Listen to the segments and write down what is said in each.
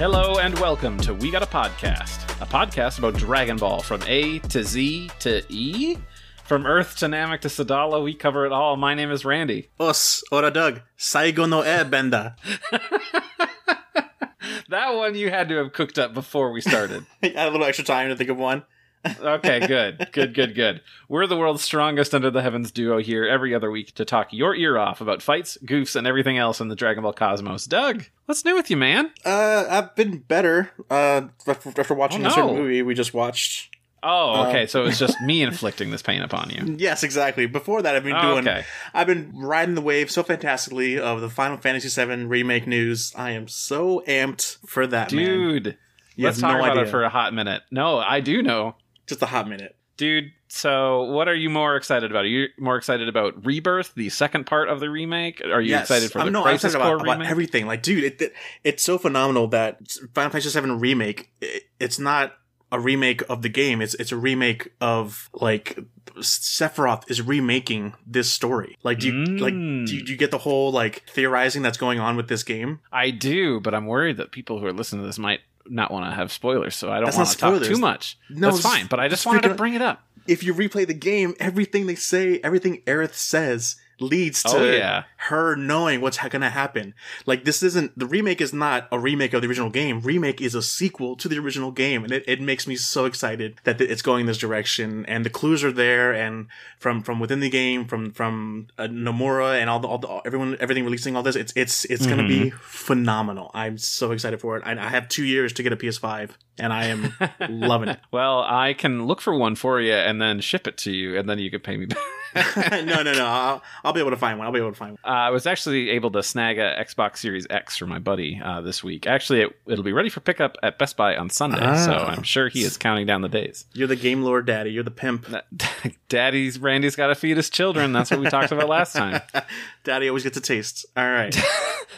Hello and welcome to We Got a Podcast, a podcast about Dragon Ball from A to Z to E. From Earth to Namek to Sadala, we cover it all. My name is Randy. Os, ora Doug, Saigo no Airbender. That one you had to have cooked up before we started. I had a little extra time to think of one. Okay, good, good, good, good. We're the world's strongest under the heavens duo here every other week to talk your ear off about fights, goofs, and everything else in the Dragon Ball cosmos. Doug, what's new with you, man? Uh, I've been better. Uh, after, watching Oh, a certain movie we just watched. Oh, okay. Uh, so it's just me inflicting this pain upon you. Yes, exactly. Before that, I've been Oh, doing. okay. I've been riding the wave so fantastically of the Final Fantasy VII remake news. I am so amped for that, man. Dude, You let's talk no about idea. it for a hot minute. No, I do know. Just a hot minute. Dude, so what are you more excited about? Are you more excited about Rebirth, the second part of the remake? Are you Yes. excited for the I'm, no, I'm Crisis Core about, about everything. Like, dude, it, it it's so phenomenal that Final Fantasy VII remake. It, it's not a remake of the game. It's it's a remake of like Sephiroth is remaking this story. Like, do you like Mm. do you, do you get the whole like theorizing that's going on with this game? I do, but I'm worried that people who are listening to this might not want to have spoilers, so I don't want to talk too much. No, That's it's- fine, but I just wanted to bring it up. If you replay the game, everything they say, everything Aerith says leads to Oh, yeah. her knowing what's going to happen. Like this isn't the remake is not a remake of the original game. Remake is a sequel to the original game, and it, it makes me so excited that it's going this direction. And the clues are there, and from from within the game, from from uh, Nomura and all the, all the everyone everything releasing all this, it's it's it's going to be phenomenal. I'm so excited for it. I, I have two years to get a PS5, and I am loving it. Well, I can look for one for you and then ship it to you, and then you can pay me back. no, no, no. I'll, I'll be able to find one. I'll be able to find one. Uh, I was actually able to snag a Xbox Series X for my buddy uh, this week. Actually, it, it'll be ready for pickup at Best Buy on Sunday, so Ah. I'm sure he is counting down the days. You're the game lord daddy. You're the pimp. Daddy's Randy's got to feed his children. That's what we talked about last time. daddy always gets a taste. All right.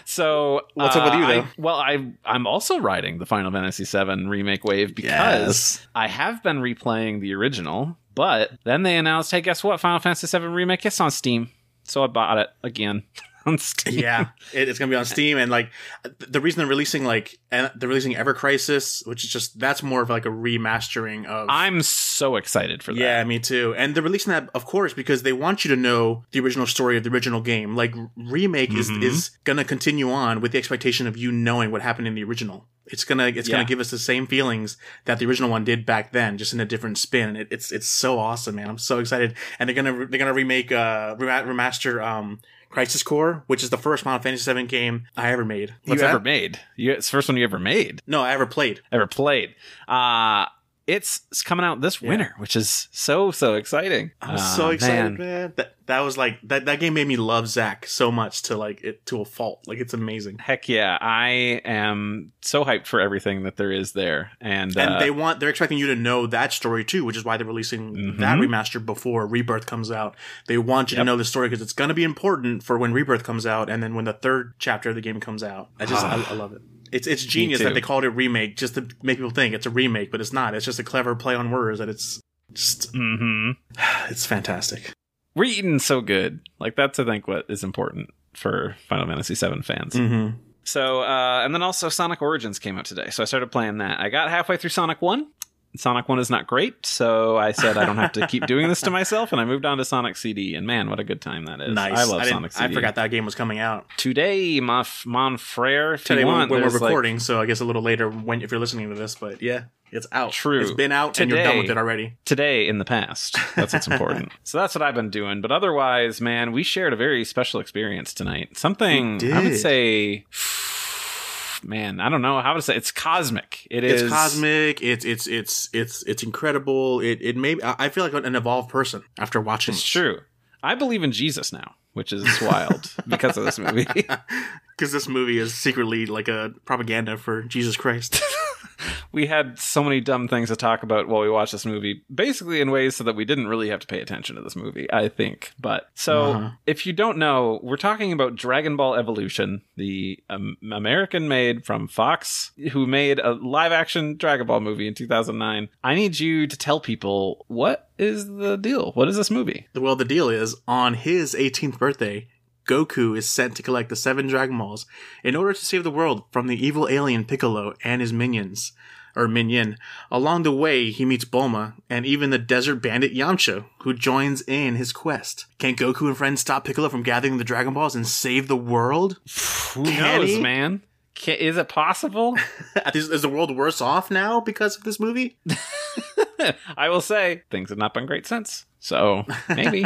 So What's up with uh, you, I- well, I I'm also riding the Final Fantasy VII remake wave because Yes. I have been replaying the original, but then they announced, hey, guess what? Final Fantasy VII remake is on Steam, so I bought it again on Steam. yeah, it, it's gonna be on Steam, and like the reason they're releasing like and they're releasing Ever Crisis, which is just that's more of like a remastering of. I'm so excited for that. yeah, me too. And they're releasing that, of course, because they want you to know the original story of the original game. Like remake Mhm. is is gonna continue on with the expectation of you knowing what happened in the original. It's gonna it's Yeah. gonna give us the same feelings that the original one did back then, just in a different spin. It, it's it's so awesome, man. I'm so excited. And they're gonna they're gonna remake uh remaster um Crisis Core, which is the first Final Fantasy VII game I ever made. you ever that? made. You, it's the first one you ever made, No, I ever played. ever played. Uh it's, it's coming out this winter, which is so so exciting. I was Uh, so excited, man. man. That that was like that that game made me love Zack so much to like it to a fault. Like it's amazing. Heck yeah, I am so hyped for everything that there is there, and, And uh, they want they're expecting you to know that story too, which is why they're releasing Mhm. that remaster before Rebirth comes out. They want you Yep. to know the story because it's going to be important for when Rebirth comes out and then when the third chapter of the game comes out. I just I, I love it. It's it's genius that they called it remake just to make people think it's a remake, but it's not. It's just a clever play on words that it's just mm-hmm. it's fantastic. we're eating so good. Like that's I think what is important for Final Fantasy VII fans. Mm-hmm. So, uh, and then also Sonic Origins came out today, so I started playing that. I got halfway through Sonic One. Sonic One is not great, so I said I don't have to keep doing this to myself, and I moved on to Sonic CD. And man, what a good time that is! Nice. I love didn't- Sonic CD. I forgot that game was coming out today, my mon frere. Today want, when we're there's, like- recording. so I guess a little later when if you're listening to this, but yeah, it's out. True. It's been out and you're done with it already. today in the past. That's what's important. so that's what I've been doing. But otherwise, man, we shared a very special experience tonight. Something I would say, man, I don't know how to say. It's cosmic. It is It's cosmic. It's it's it's it's it's incredible. It it may. I I feel like an evolved person after watching. It's true. I believe in Jesus now, which is wild because of this movie. because this movie is secretly like a propaganda for Jesus Christ. we had so many dumb things to talk about while we watched this movie, basically in ways so that we didn't really have to pay attention to this movie, I think. But so, Uh-huh. if you don't know, we're talking about Dragon Ball Evolution, the um, American made from Fox, who made a live action Dragon Ball movie in 2009. I need you to tell people what is the deal? What is this movie? well, the deal is on his 18th birthday, Goku is sent to collect the seven Dragon Balls in order to save the world from the evil alien Piccolo and his minions, or minion. Along the way, he meets Bulma and even the desert bandit Yamcha, who joins in his quest. Can Goku and friends stop Piccolo from gathering the Dragon Balls and save the world? Who Can knows, he? man? Ca is it possible? is, is the world worse off now because of this movie? I will say things have not been great since. So maybe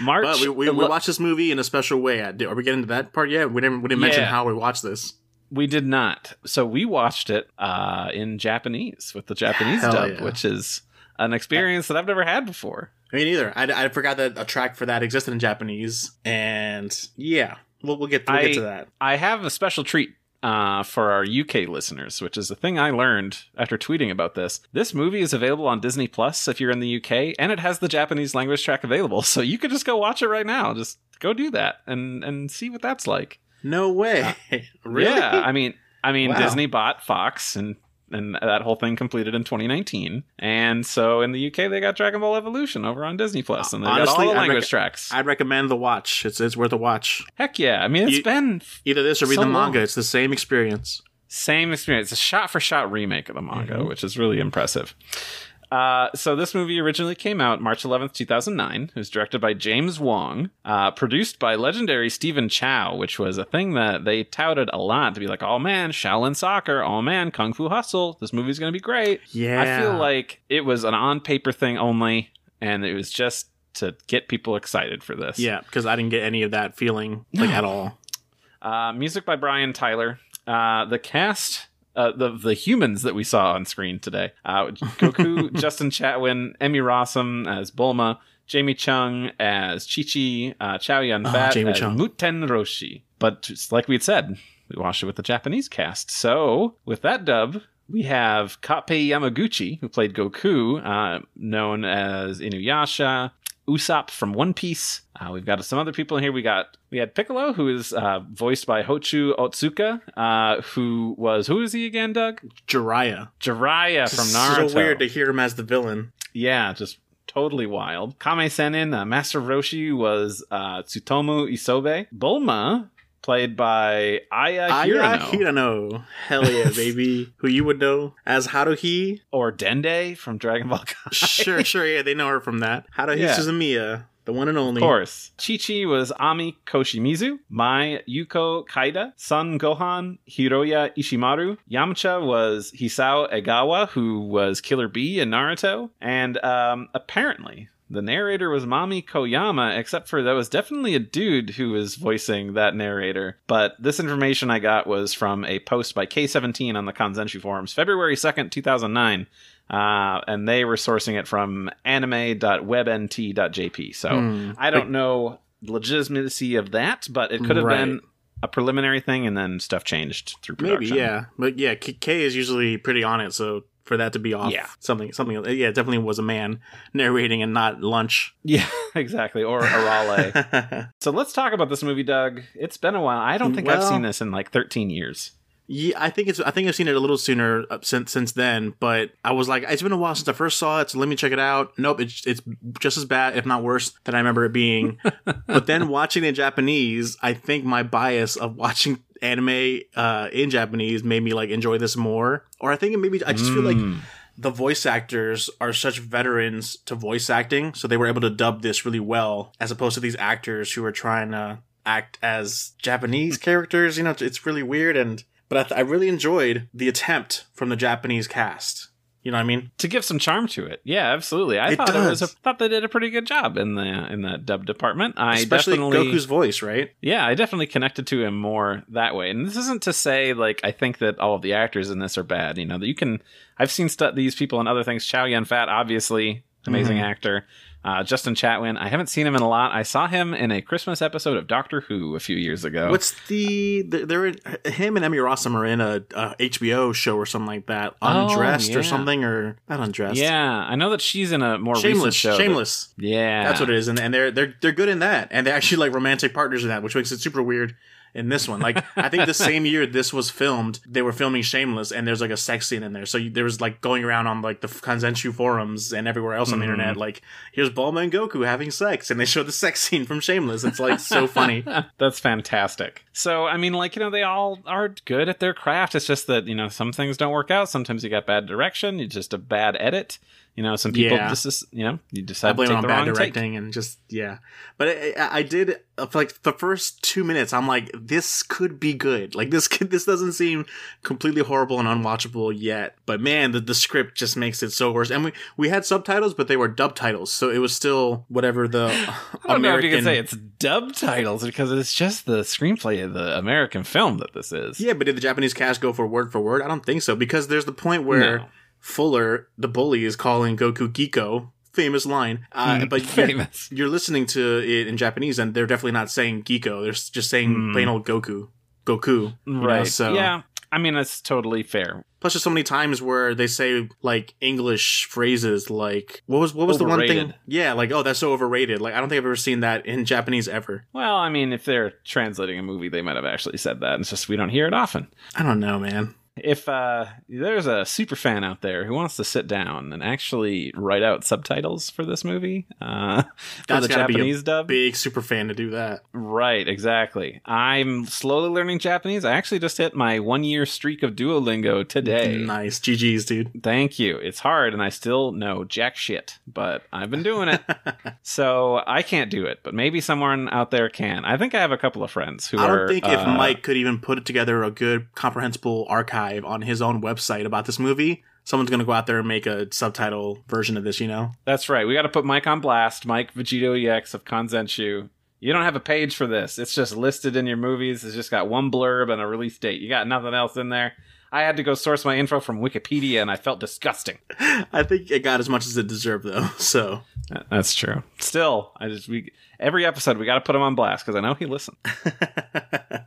March. But we, we, we ele- watched this movie in a special way. Uh, Are we getting to that part yet? We didn't, we didn't mention how we watched this. we did not. So we watched it uh, in Japanese with the Japanese Hell dub, yeah. which is an experience that I've never had before. Me neither. I, I forgot that a track for that existed in Japanese, and yeah, we'll, we'll get we'll I- get to that. I have a special treat uh, for our UK listeners, which is a thing I learned after tweeting about this. This movie is available on Disney Plus if you're in the UK, and it has the Japanese language track available. So you could just go watch it right now. Just go do that and and see what that's like. No way, really? Yeah, I mean, I mean, Wow. Disney bought Fox and. And that whole thing completed in 2019, and so in the UK they got Dragon Ball Evolution over on Disney Plus, and they got Honestly, all the I'd language rec- tracks. I'd recommend the watch. It's it's worth a watch. Heck yeah! I mean, it's You- been Either this or read So the manga. long. It's the same experience. Same experience. It's a shot for shot remake of the manga, Mhm. which is really impressive. Uh, so this movie originally came out March 11th, 2009. It was directed by James Wong, uh, produced by legendary Stephen Chow, which was a thing that they touted a lot to be like, oh man, Shaolin Soccer, oh man, Kung Fu Hustle, this movie's going to be great. Yeah, I feel like it was an on paper thing only, and it was just to get people excited for this. yeah, because I didn't get any of that feeling like at all. Uh, music by Brian Tyler. Uh, the cast, uh, the the humans that we saw on screen today: uh, Goku, Justin Chatwin, Emmy Rossum as Bulma, Jamie Chung as Chi Chi, uh, Chow Yun Oh, Fat Jamie as Chung. Muten Roshi. But just like we had said, we watched it with the Japanese cast. So with that dub. We have Kappei Yamaguchi, who played Goku, uh, known as Inuyasha, Usopp from One Piece. Uh, we've got some other people in here. We got we had Piccolo, who is uh, voiced by Hochu Otsuka, uh, who was who is he again, Doug? Jiraiya Jiraiya from Naruto. So weird to hear him as the villain. Yeah, just totally wild. Kame Sennin, uh, Master Roshi was uh, Tsutomu Isobe. Bulma, played by Aya Aya Hirano, Hirano. Hell yeah, baby. Who you would know as Haruhi. or Dende from Dragon Ball Kai. Sure, sure, yeah, they know her from that. Haruhi Yeah. Suzumiya, the one and only. Of course. Chi Chi was Ami Koshimizu. Mai Yuko Kaida. Son Gohan Hiroya Ishimaru. Yamcha was Hisao Egawa, who was Killer B in Naruto. And um, apparently, the narrator was Mami Koyama, except for that was definitely a dude who was voicing that narrator. But this information I got was from a post by K17 on the Kanzenshuu forums, February 2nd, 2009. Uh, and they were sourcing it from anime.webnt.jp. So Hmm. I don't know the legitimacy of that, but it could have Right. been a preliminary thing, and then stuff changed through production. Maybe, yeah. But yeah, K-, K is usually pretty on it, so for that to be off Yeah. something something yeah, it definitely was a man narrating and not Launch. yeah, exactly. Or Arale. so let's talk about this movie, Doug. It's been a while. I don't think I've seen this in like 13 years. yeah, I think it's I think I've seen it a little sooner uh, since since then, but I was like it's been a while since I first saw it, so let me check it out. Nope, it's it's just as bad if not worse than I remember it being. but then watching it in Japanese, I think my bias of watching anime uh in Japanese made me like enjoy this more. Or I think it maybe I just feel like Mm. the voice actors are such veterans to voice acting, so they were able to dub this really well, as opposed to these actors who are trying to act as Japanese characters. You know, it's- it's really weird, and but I, th- I really enjoyed the attempt from the Japanese cast. You know what I mean? to give some charm to it. Yeah, absolutely. I It thought it was a, thought they did a pretty good job in the in the dub department. I Especially definitely Goku's voice, right? Yeah, I definitely connected to him more that way. And this isn't to say like I think that all of the actors in this are bad. You know that you can. I've seen stu- these people in other things. Chow Yun Fat, obviously amazing Mhm. actor. Uh, Justin Chatwin. I haven't seen him in a lot. I saw him in a Christmas episode of Doctor Who a few years ago. What's the they're in, him and Emmy Rossum are in a, a HBO show or something like that, Oh, Undressed yeah. or something, or not Undressed. yeah, I know that she's in a more recent Shameless, show. that- Shameless. yeah, That's what it is, and, and they're they're they're good in that, and they're actually like romantic partners in that, which makes it super weird in this one. Like I think the same year this was filmed, they were filming Shameless, and there's like a sex scene in there. So you, there was like going around on like the Kanzenshuu forums and everywhere else on the internet, mm. like here's Bulma and Goku having sex, and they show the sex scene from Shameless. It's like so funny. That's fantastic. So, I mean, like, you know, they all are good at their craft. It's just that, you know, some things don't work out. Sometimes you got bad direction, you just a bad edit. You know, some people Yeah. just, just, you know, you I decide to take on the bad wrong take. directing and just yeah. But I, I, I did uh, for like the first two minutes. I'm like, this could be good. Like this could, this doesn't seem completely horrible and unwatchable yet. But man, the, the script just makes it so worse. And we we had subtitles, but they were dub titles, so it was still whatever the I don't know if you American. can say it's dub titles because it's just the screenplay of the American film that this is. yeah, but did the Japanese cast go for word for word? I don't think so because there's the point where No. Fuller, the bully, is calling Goku Giko. Famous line, uh, Mm, but you're- famous. you're listening to it in Japanese, and they're definitely not saying Giko. They're just saying Mm. plain old Goku. Goku. you know, Right. so Yeah. I mean, that's totally fair. plus there's so many times where they say like English phrases like what was what was the one thing? Yeah, like oh that's so overrated. Like I don't think I've ever seen that in Japanese ever. Well, I mean, if they're translating a movie, they might have actually said that. It's just we don't hear it often. I don't know, man. If uh, there's a super fan out there who wants to sit down and actually write out subtitles for this movie, uh, for the gotta be a Japanese dub, Big super fan to do that. right? Exactly. I'm slowly learning Japanese. I actually just hit my one year streak of Duolingo today. Nice, GG's, dude. Thank you. It's hard, and I still know jack shit, but I've been doing it. so I can't do it, but maybe someone out there can. I think I have a couple of friends who I don't think if uh, Mike could even put together a good comprehensible archive on his own website about this movie, someone's gonna go out there and make a subtitle version of this. You know? That's right. We got to put Mike on blast. Mike VegettoEX of Kanzenshuu. You don't have a page for this. It's just listed in your movies. It's just got one blurb and a release date. You got nothing else in there. I had to go source my info from Wikipedia, and I felt disgusting. I think it got as much as it deserved, though. So That's true. Still, I just we every episode we got to put him on blast because I know he listened.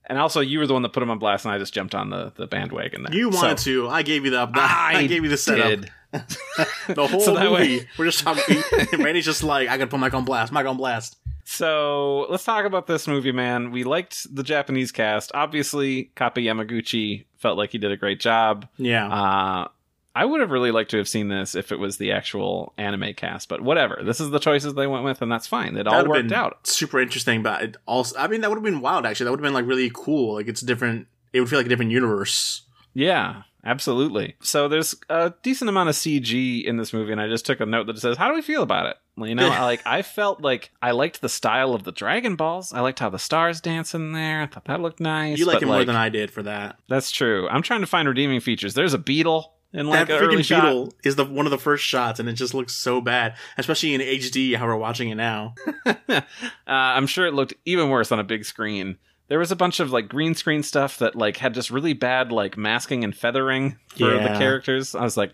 And also, you were the one that put him on blast, and I just jumped on the, the bandwagon there. you So- wanted to. I gave you the. I, I, gave you the setup. did. The whole So that movie. way- We're just talking. Randy's just like, I gotta put Mike on blast. Mike on blast. So let's talk about this movie, man. We liked the Japanese cast. Obviously, Kappei Yamaguchi felt like he did a great job. Yeah. Uh, I would have really liked to have seen this if it was the actual anime cast, but whatever. This is the choices they went with, and that's fine. It all worked out. Super interesting, but it also, I mean, that would have been wild. Actually, that would have been like really cool. Like it's different. It would feel like a different universe. Yeah, absolutely. So there's a decent amount of CG in this movie, and I just took a note that says, "How do we feel about it?" You know, I like I felt like I liked the style of the Dragon Balls. I liked how the stars dance in there. I thought that looked nice. you like it more than I did for that. That's true. I'm trying to find redeeming features. There's a beetle in like that freaking shot. beetle is the one of the first shots, and it just looks so bad, especially in HD. How we're watching it now. uh, I'm sure it looked even worse on a big screen. There was a bunch of like green screen stuff that like had just really bad like masking and feathering for Yeah. the characters. I was like,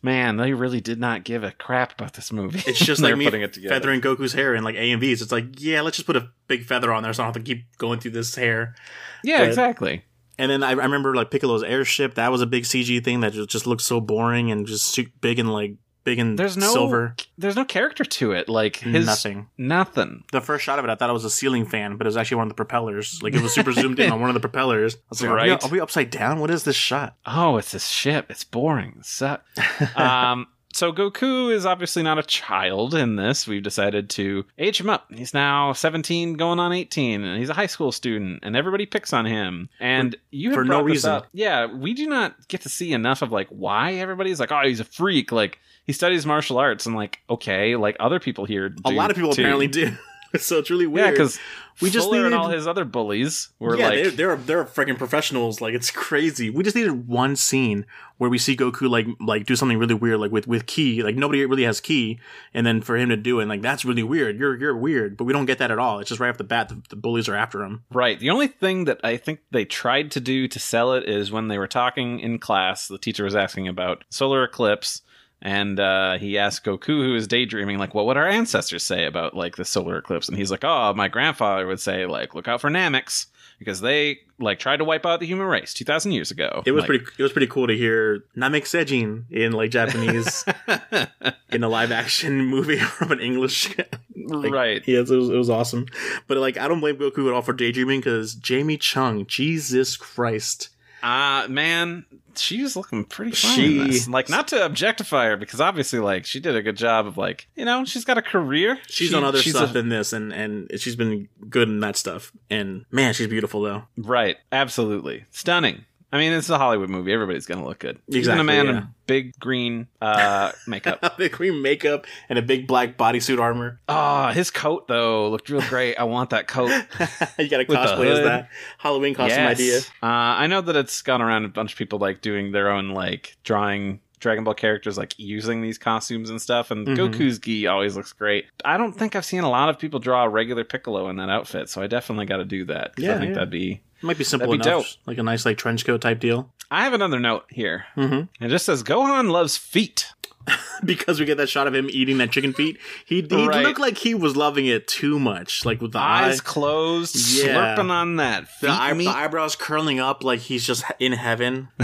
man, they really did not give a crap about this movie. It's just like me putting it together. feathering Goku's hair in like AMVs. It's like, yeah, let's just put a big feather on there, so I don't have to keep going through this hair. Yeah, but- exactly. And then I, I remember like Piccolo's airship. That was a big CG thing that just, just looked so boring and just big and like big and There's no silver. There's no character to it. Like his Nothing. Nothing. The first shot of it, I thought it was a ceiling fan, but it was actually one of the propellers. Like it was super zoomed in on one of the propellers. I was like, are, we, Right. are we upside down? What is this shot? Oh, it's this ship. It's boring. So, um, so Goku is obviously not a child in this. We've decided to age him up. He's now 17, going on 18, and he's a high school student, and everybody picks on him. And you have for no reason. up. Yeah, we do not get to see enough of like why everybody's like, oh, he's a freak. Like he studies martial arts, and like okay, like other people here. a lot of people too. apparently do. so it's really weird. Yeah, because we just Fuller and needed all his other bullies were yeah, like, they're, they're they're freaking professionals. Like it's crazy. We just needed one scene where we see Goku like like do something really weird, like with with Ki. Like nobody really has Ki, and then for him to do it, like that's really weird. You're you're weird, but we don't get that at all. It's just right off the bat, the, the bullies are after him. Right. The only thing that I think they tried to do to sell it is when they were talking in class, the teacher was asking about solar eclipse, and uh, he asked Goku, who is daydreaming, like, what would our ancestors say about like the solar eclipse? And he's like, oh, my grandfather would say, like, look out for Nameks because they like tried to wipe out the human race two thousand years ago. It was Like, pretty. It was pretty cool to hear Namek Seijin in like Japanese in a live action movie from an English Like, right. Yes, it was, it was awesome. But like, I don't blame Goku at all for daydreaming because Jamie Chung, Jesus Christ. Uh man, she was looking pretty fine. She-. Like not to objectify her because obviously like she did a good job of like, you know, she's got a career. She's She- on other she's stuff a- than this, and and she's been good in that stuff. And man, she's beautiful though. right. Absolutely. Stunning. I mean, it's a Hollywood movie. Everybody's going to look good. Even Exactly, a man yeah. in big green uh makeup. Big green makeup and a big black bodysuit armor. Oh, his coat though looked real great. I want that coat. you got a cosplay as that Halloween costume idea. Uh, I know that it's gone around a bunch of people like doing their own like drawing Dragon Ball characters, like using these costumes and stuff. And Mhm. Goku's gi always looks great. I don't think I've seen a lot of people draw a regular Piccolo in that outfit, so I definitely got to do that. 'cause I think yeah. that'd be. Might be simple That'd be enough, dope. like a nice like trench coat type deal. I have another note here. Mm-hmm. It just says Gohan loves feet. because we get that shot of him eating that chicken feet. He, he Right. looked like he was loving it too much, like with the Eyes eyes, closed, Yeah. slurping on that feet the, eye, the eyebrows curling up like he's just in heaven.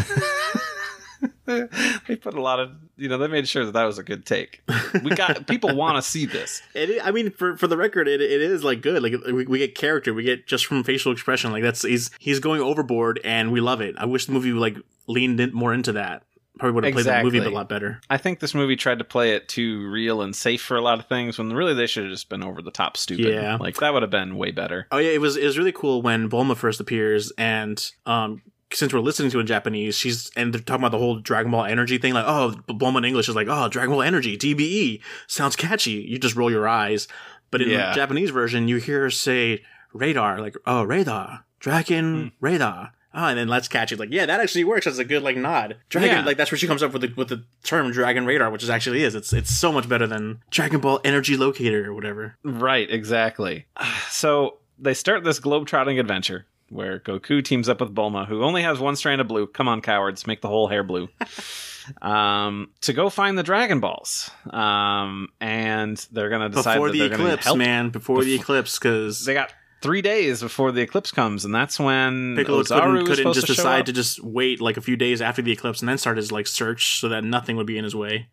they put a lot of, you know, they made sure that that was a good take. We got people want to see this. I- mean, for for the record, it, it is like good. Like we, we get character, we get just from facial expression. Like that's he's he's going overboard, and we love it. I wish the movie like leaned in more into that. Probably would have played the movie a lot better. I think this movie tried to play it too real and safe for a lot of things when really they should have just been over the top stupid. Yeah. Like that would have been way better. Oh yeah, it was it was really cool when Bulma first appears, and um, since we're listening to it in Japanese, she's and they're talking about the whole Dragon Ball energy thing. Like, oh, Bulma in English is like, oh, Dragon Ball energy, DBE sounds catchy. You just roll your eyes, but in Yeah. the Japanese version, you hear her say radar, like, oh, radar, Dragon Hmm. radar. Ah, and then let's catch it. Like, yeah, that actually works as a good like nod. Dragon, Yeah. like that's where she comes up with the with the term Dragon Radar, which is actually is. It's it's so much better than Dragon Ball Energy Locator or whatever. Right, exactly. So they start this globe-trotting adventure where Goku teams up with Bulma, who only has one strand of blue. Come on, cowards, make the whole hair blue. um, to go find the Dragon Balls. Um, and they're gonna decide before that the eclipse, help. man. Before the eclipse, because They got three days before the eclipse comes, and that's when Piccolo Ozaru couldn't, couldn't just to decide up. to just wait like a few days after the eclipse and then start his like search so that nothing would be in his way.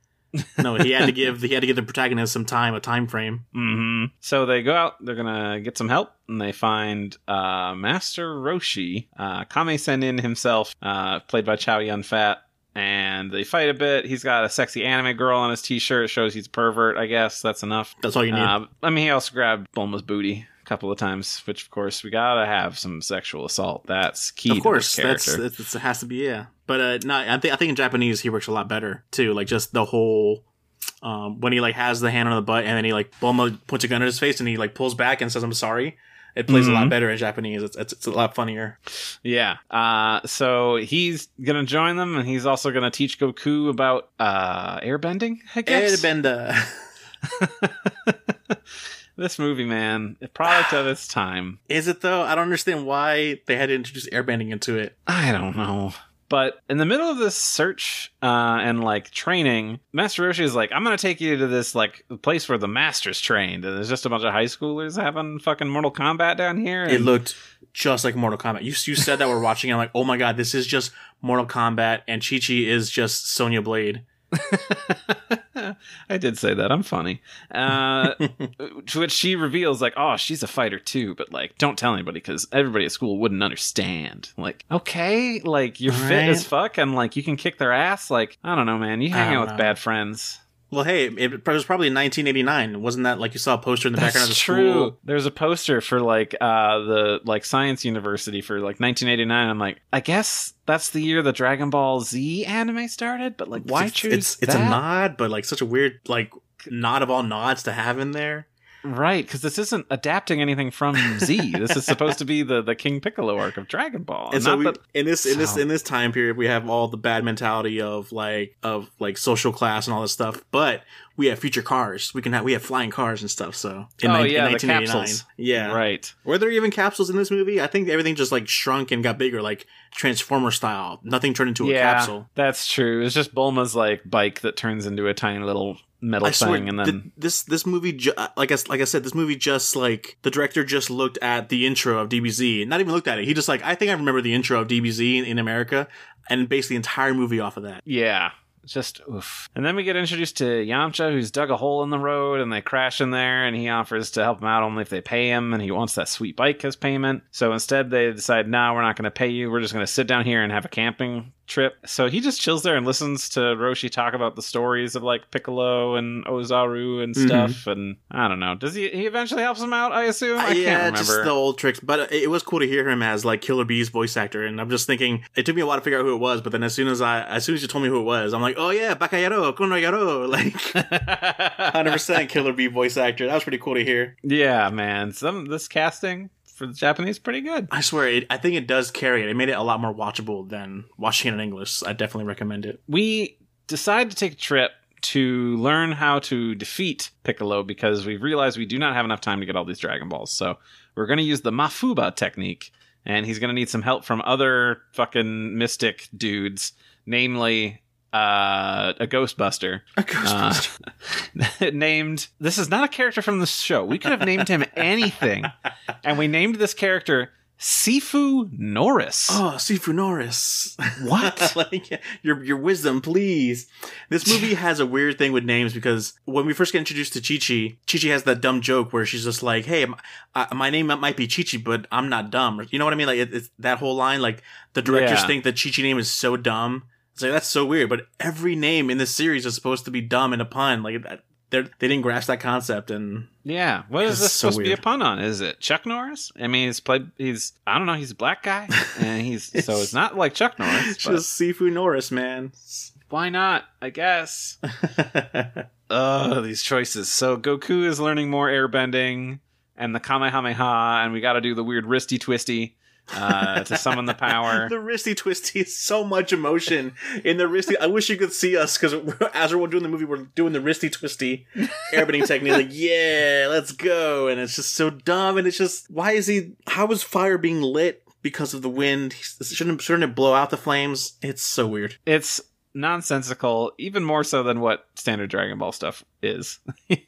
No, he had to give he had to give the protagonist some time, a time frame. hmm So they go out. They're gonna get some help, and they find uh, Master Roshi, uh, Kame Sennin himself, uh, played by Chow Yun Fat, and they fight a bit. He's got a sexy anime girl on his T-shirt. It shows he's a pervert. I guess that's enough. That's all you need. Uh, I mean, he also grabbed Bulma's booty couple of times, which of course we gotta have some sexual assault. That's key. of course, this that's, that's it has to be yeah. But uh, no, I think I think in Japanese he works a lot better too. Like just the whole. Um, when he like has the hand on the butt and then he like Bulma puts a gun in his face and he like pulls back and says I'm sorry. It plays a lot Mhm. better in Japanese. It's, it's it's a lot funnier. Yeah. Uh, so he's gonna join them, and he's also gonna teach Goku about uh, airbending. I guess. Airbender. this movie, man, a product of its time. Is it though? I don't understand why they had to introduce airbending into it. I don't know. But in the middle of this search uh, and like training, Master Roshi is like, "I'm gonna take you to this like place where the masters trained, and there's just a bunch of high schoolers having fucking Mortal Kombat down here." It looked just like Mortal Kombat. You you said that we're watching. I'm like, oh my god, this is just Mortal Kombat, and Chi Chi is just Sonya Blade. I did say that. I'm funny. Uh, to which she reveals, like, oh, she's a fighter too, but like, don't tell anybody because everybody at school wouldn't understand. Like, okay, like you're fit as fuck and like you can kick their ass. Like, I don't know, man. You hang out with bad friends. Well, hey, it was probably 1989. Wasn't that like you saw a poster in the background of the true. school? There's a poster for like uh the like science university for like 1989. I'm like, I guess that's the year the Dragon Ball Z anime started. But like, why it's, choose It's it's a nod, but like such a weird like nod of all nods to have in there. Right, because this isn't adapting anything from Z. this is supposed to be the, the King Piccolo arc of Dragon Ball. And so we, that- in this in this in this time period, we have all the bad mentality of like of like social class and all this stuff. But we have future cars. We can have we have flying cars and stuff. So in, Oh, nin- yeah, in the 1989, capsules. yeah, right. Were there even capsules in this movie? I think everything just like shrunk and got bigger, like Transformer style. Nothing turned into a capsule. that's true. It's just Bulma's like bike that turns into a tiny little metal I thing, and then th- this this movie, ju- uh, like I like I said, this movie just like the director just looked at the intro of DBZ, not even looked at it. He just like I think I remember the intro of DBZ in, in America, and based the entire movie off of that. yeah, just oof. And then we get introduced to Yamcha, who's dug a hole in the road, and they crash in there, and he offers to help him out only if they pay him, and he wants that sweet bike as payment. So instead, they decide, no, we're not going to pay you. We're just going to sit down here and have a camping trip. So he just chills there and listens to Roshi talk about the stories of like Piccolo and Ozaru and mm-hmm. stuff. And I don't know. Does he? He eventually helps him out. I assume. I yeah, just the old tricks. But it was cool to hear him as like Killer Bee's voice actor, and I'm just thinking it took me a while to figure out who it was. But then as soon as I, as soon as you told me who it was, I'm like, oh yeah, Bakayaro, Kono like 100 percent Killer Bee voice actor. That was pretty cool to hear. yeah, man. Some this casting for the Japanese pretty good. I swear, it, I think it does carry it. It made it a lot more watchable than watching it in English. I definitely recommend it. we decide to take a trip to learn how to defeat Piccolo because we've realized we do not have enough time to get all these Dragon Balls. So we're going to use the Mafuba technique, and he's going to need some help from other fucking mystic dudes, namely uh, a Ghostbuster. A Ghostbuster. Uh, named this is not a character from the show. We could have named him anything, and we named this character Sifu Norris. Oh, Sifu Norris. What? like, your your wisdom, please. This movie has a weird thing with names because when we first get introduced to Chi Chi, Chi Chi has that dumb joke where she's just like, "Hey, uh, my name might be Chi Chi, but I'm not dumb." You know what I mean? Like it, it's that whole line. Like the directors Yeah. think that Chi Chi name is so dumb. It's like that's so weird. But every name in this series is supposed to be dumb and a pun. Like that, they didn't grasp that concept and Yeah, what is this so supposed to be a pun on? Is it Chuck Norris? I mean, he's played. He's I don't know. He's a black guy, and he's so it's not like Chuck Norris. it's just Sifu Norris, man. why not? I guess. Oh, these choices. So Goku is learning more airbending and the Kamehameha, and we got to do the weird wristy twisty uh, to summon the power. the wristy twisty is so much emotion in the wristy. I wish you could see us because as we're doing the movie, we're doing the wristy twisty airbending technique. Like, yeah, let's go, and it's just so dumb. And it's just why is he? How is fire being lit because of the wind? He's- Shouldn't shouldn't it blow out the flames? It's so weird. It's nonsensical, even more so than what standard Dragon Ball stuff is.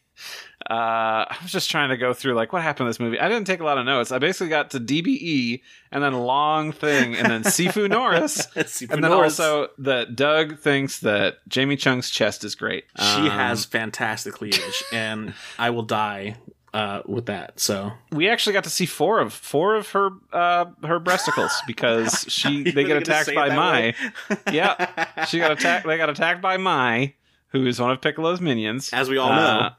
Uh, I was just trying to go through like what happened in this movie. I didn't take a lot of notes. I basically got to DBE and then long thing and then Sifu Norris. Sifu And then Norris. also that Doug thinks that Jamie Chung's chest is great. she Um, has fantastic cleavage, and I will die uh, with that. So We actually got to see four of four of her uh her breasticles because she they get attacked by Mai. Yeah, She got attacked. They got attacked by Mai, who is one of Piccolo's minions. as we all know.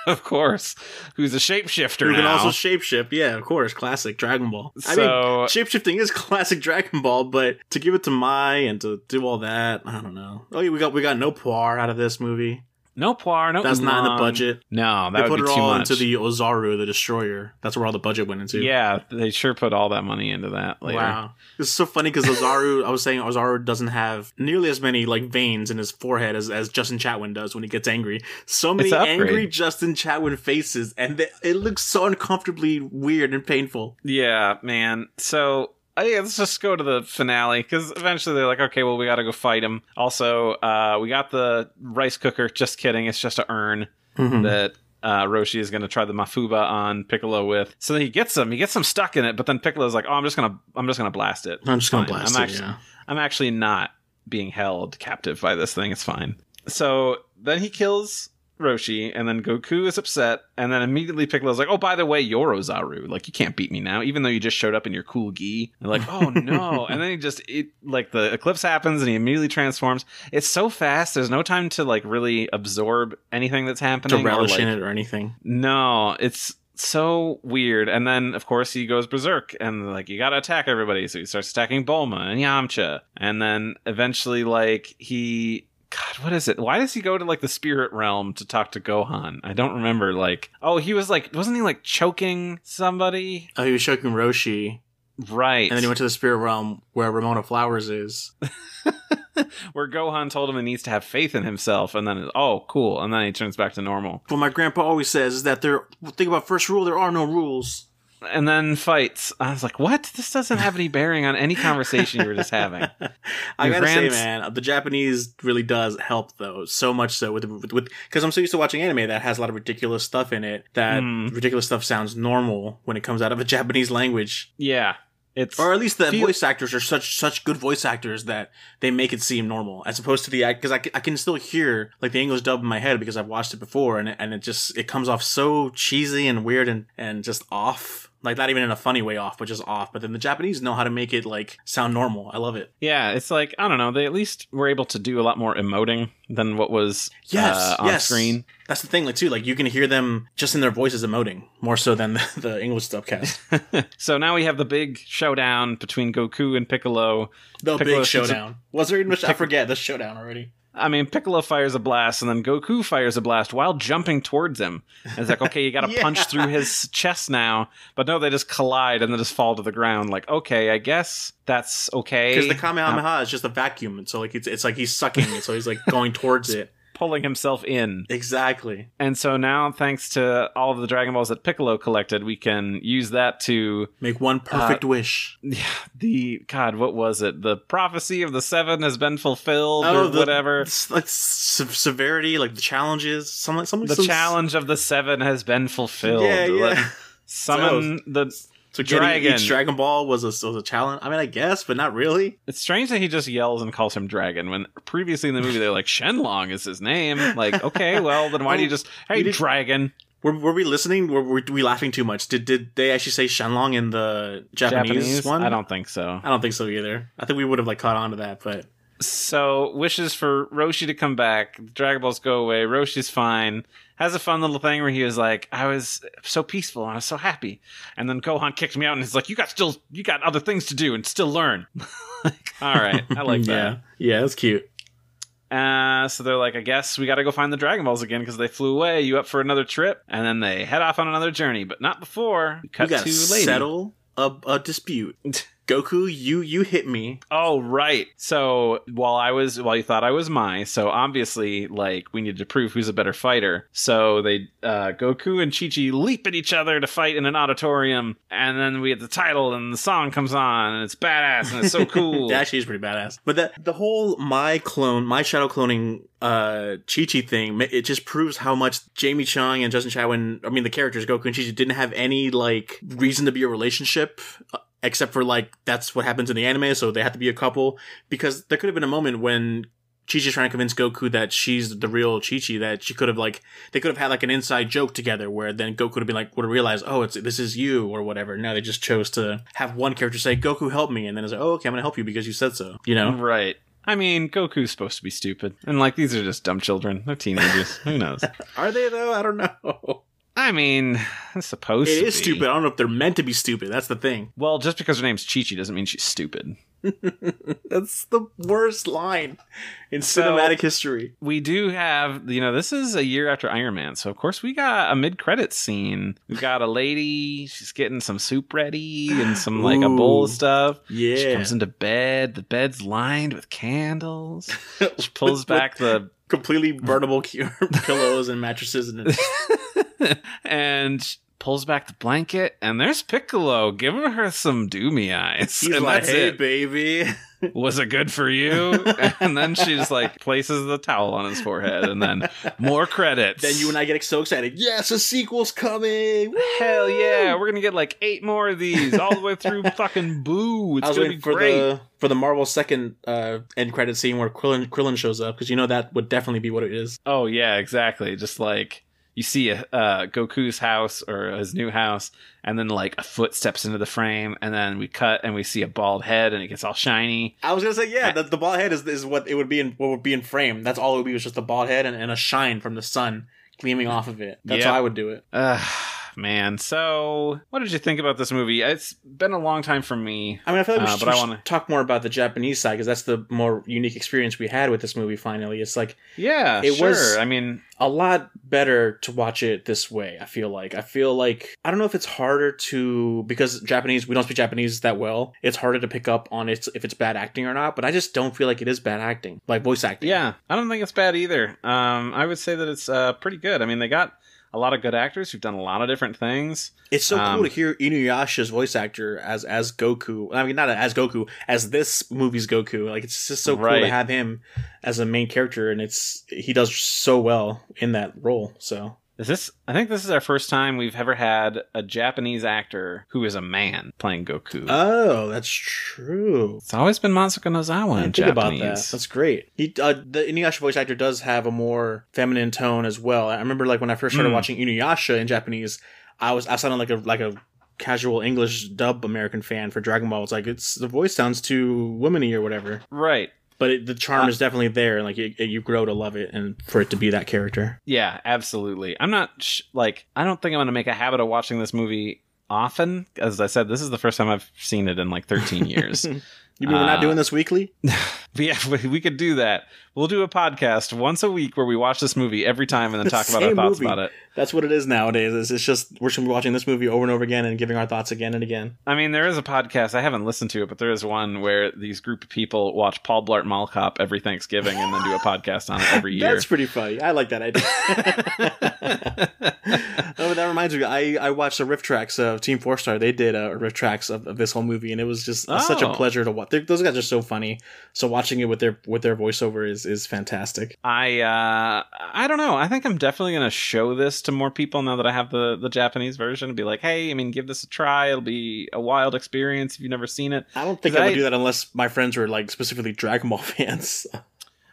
Of course, who's a shapeshifter Who can now. also shapeshift? Yeah, of course, classic Dragon Ball. I mean, shapeshifting is classic Dragon Ball, but to give it to Mai and to do all that, I don't know. Oh, yeah, we got we got no Puar out of this movie. No Puar, no. That's not in the um, budget. No, that They put it all much. into the Ozaru, the Destroyer. That's where all the budget went into. yeah, they sure put all that money into that later. Wow, it's so funny because Ozaru. I was saying Ozaru doesn't have nearly as many like veins in his forehead as, as Justin Chatwin does when he gets angry. So many It's an upgrade. angry Justin Chatwin faces, and they, it looks so uncomfortably weird and painful. Yeah, man. So uh, yeah, let's just go to the finale because eventually they're like, okay, well, we got to go fight him. Also, uh, we got the rice cooker. Just kidding. It's just a urn Mhm. that uh, Roshi is going to try the Mafuba on Piccolo with. So then he gets him. He gets him stuck in it. But then Piccolo's like, oh, I'm just gonna, I'm just gonna blast it. I'm just gonna Fine. blast I'm it. actually, yeah. I'm actually not being held captive by this thing. It's fine. So then he kills Roshi, and then Goku is upset, and then immediately Piccolo's like, "Oh, by the way, you're Ozaru. Like, you can't beat me now, even though you just showed up in your cool gi." And like, "Oh no!" and then he just it like the eclipse happens, and he immediately transforms. It's so fast. There's no time to like really absorb anything that's to happening. or, relish like- in it or anything. no, it's so weird. And then, of course, he goes berserk and like you gotta attack everybody. So he starts attacking Bulma and Yamcha, and then eventually, like he. God, what is it? Why does he go to like the spirit realm to talk to Gohan? I don't remember. Like, oh, he was like, wasn't he like choking somebody? Oh, he was choking Roshi, Right. and then he went to the spirit realm where Ramona Flowers is. Where Gohan told him he needs to have faith in himself, and then oh, cool, and then he turns back to normal, What my grandpa always says is that there. Think about first rule: there are no rules. And then fights. I was like, what? This doesn't have any bearing on any conversation you were just having. I gotta say, man, the Japanese really does help though. So much so with with because I'm so used to watching anime that has a lot of ridiculous stuff in it. That Hmm. ridiculous stuff sounds normal when it comes out of a Japanese language. Yeah. It's or at least the feel- voice actors are such such good voice actors that they make it seem normal as opposed to the act because I, I can still hear like the English dub in my head because I've watched it before and it, and it just it comes off so cheesy and weird and and just off like not even in a funny way off but just off but then the Japanese know how to make it like sound normal I love it yeah, it's like I don't know. They at least were able to do a lot more emoting than what was yes uh, on yes screen. that's the thing like too like you can hear them just in their voices emoting more so than the, the English dubcast so now we have the big showdown between Goku and Piccolo. the Piccolo big shoots a- showdown was there even I forget the showdown already I mean, Piccolo fires a blast, and then Goku fires a blast while jumping towards him. And it's like, okay, you got to Yeah. punch through his chest now. But no, they just collide and then just fall to the ground. Like, okay, I guess that's okay. because the Kamehameha is just a vacuum and so like it's, it's like he's sucking it so he's like going towards it pulling himself in. exactly And so now, thanks to all of the Dragon Balls that Piccolo collected, we can use that to make one uh, perfect wish yeah, the God, what was it? The prophecy of the seven has been fulfilled, oh, or Oh, the- whatever. Like se- severity like the challenges something something The some- challenge of the seven has been fulfilled. yeah yeah Summon the. So getting Dragon. each dragon ball was a, was a challenge i mean i guess but not really It's strange that he just yells and calls him Dragon when previously in the movie they're like Shenlong is his name. Like, okay, well then why do you oh, just hey We Dragon? were, were we listening were, were we laughing too much did did they actually say shenlong in the japanese, one I don't think so. i don't think so either i think we would have like caught on to that but So wishes for Roshi to come back. The Dragon Balls go away. Roshi's fine. Has a fun little thing where he was like, "I was so peaceful. and I was so happy." And then Gohan kicked me out, and he's like, "You got still, you got other things to do, and still learn." like, all right, I like yeah that. yeah that's cute Uh, so they're like, I guess we got to go find the Dragon Balls again because they flew away. You up for another trip? And then they head off on another journey, but not before we cut we gotta settle a, a dispute goku you you hit me Oh right. So while I was while you thought I was my, so obviously like we needed to prove who's a better fighter. So they uh Goku and Chi Chi leap at each other to fight in an auditorium, and then we get the title and the song comes on and it's badass and it's so cool. Actually is pretty badass. But the the whole my clone, my shadow cloning uh Chi Chi thing, it just proves how much Jamie Chung and Justin Chatwin, I mean the characters Goku and Chi Chi didn't have any like reason to be a relationship uh, except for like that's what happens in the anime, so they have to be a couple because there could have been a moment when Chi Chi's trying to convince Goku that she's the real Chi Chi, that she could have like they could have had like an inside joke together where then Goku would have been like would have realized, oh, it's this is you or whatever. Now they just chose to have one character say, Goku help me, and then it's like, oh, okay, I'm gonna help you because you said so. You know? Right. I mean, Goku's supposed to be stupid, and like these are just dumb children. They're teenagers. Who knows? Are they though? I don't know. I mean, it's supposed It to is be. stupid. I don't know if they're meant to be stupid. That's the thing. Well, just because her name's Chi Chi doesn't mean she's stupid. That's the worst line in So- cinematic history. we do have you know this is a year after iron man so of course we got a mid-credit scene we got a lady she's getting some soup ready and some like a bowl of stuff she Yeah. comes into bed the bed's lined with candles she pulls back the completely burnable pillows and mattresses and and pulls back the blanket and there's piccolo giving her some doomy eyes he's and like, "Hey, it baby." was it good for you and then she just like places the towel on his forehead and then more credits Then you and I get so excited. Yes, a sequel's coming. Woo! Hell yeah, we're gonna get like eight more of these all the way through fucking Boo. It's I was gonna be for great. the for the Marvel second uh, end credit scene where Krillin, Krillin shows up because you know that would definitely be what it is. Oh yeah, exactly. Just like you see a uh, Goku's house or his new house, and then like a foot steps into the frame, and then we cut and we see a bald head, and it gets all shiny. I was gonna say yeah, the, the bald head is, is what it would be in what would be in frame. That's all it would be was just a bald head and, and a shine from the sun gleaming off of it. That's Yeah. how I would do it. Ugh, man. So, what did you think about this movie? It's been a long time for me. I mean, I feel like we Uh, should, we should wanna- talk more about the Japanese side because that's the more unique experience we had with this movie. Finally, it's like Yeah, It sure. was- I mean, a lot better to watch it this way. I feel like I feel like I don't know if it's harder to because Japanese we don't speak Japanese that well. It's harder to pick up on it's if it's bad acting or not. But I just don't feel like it is bad acting, like voice acting. Yeah, I don't think it's bad either. Um, I would say that it's uh, pretty good. I mean, they got a lot of good actors who've done a lot of different things. It's so Um, cool to hear Inuyasha's voice actor as as Goku. I mean, not as Goku, as this movie's Goku. Like it's just so cool to have him as a main character, and it's he does so well in that role. So Is this? I think this is our first time we've ever had a Japanese actor who is a man playing Goku. Oh, that's true. it's always been Masako Nozawa in think about Japanese. that. That's great. He, uh, the Inuyasha voice actor does have a more feminine tone as well. I remember like when I first started Mm. watching Inuyasha in Japanese, I was I sounded like a like a casual English dub American fan for Dragon Ball. It's like it's the voice sounds too womany or whatever, right. But it, the charm Uh, is definitely there. and Like it, it- you grow to love it, and for it to be that character. Yeah, absolutely. I'm not sh- like I don't think I'm going to make a habit of watching this movie often. As I said, this is the first time I've seen it in like 13 years. You mean we're not Uh, doing this weekly? Yeah, we, we could do that. We'll do a podcast once a week where we watch this movie every time and then talk about our thoughts movie. about it. That's what it is nowadays. It's, it's just we're just watching this movie over and over again and giving our thoughts again and again. I mean, there is a podcast. I haven't listened to it, but there is one where these group of people watch Paul Blart Mall Cop every Thanksgiving and then do a podcast on it every year. That's pretty funny. I like that idea. oh, that reminds me. I, I watched the riff tracks of Team Four Star. They did a riff tracks of, of this whole movie, and it was just such a Oh. pleasure to watch. They're, those guys are so funny. So watching it with their with their voiceover is is fantastic. I uh I don't know. I think I'm definitely gonna show this to more people now that I have the the Japanese version and be like, hey, I mean, give this a try. It'll be a wild experience if you've never seen it. I don't think I would I- do that unless my friends were like specifically Dragon Ball fans.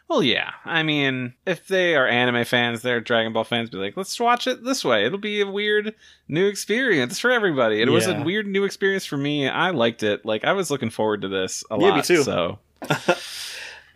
Well, yeah. I mean, if they are anime fans, they're Dragon Ball fans, be like, let's watch it this way. It'll be a weird new experience for everybody. It was a weird new experience for me. I liked it. Like I was looking forward to this a Yeah, lot. me too. So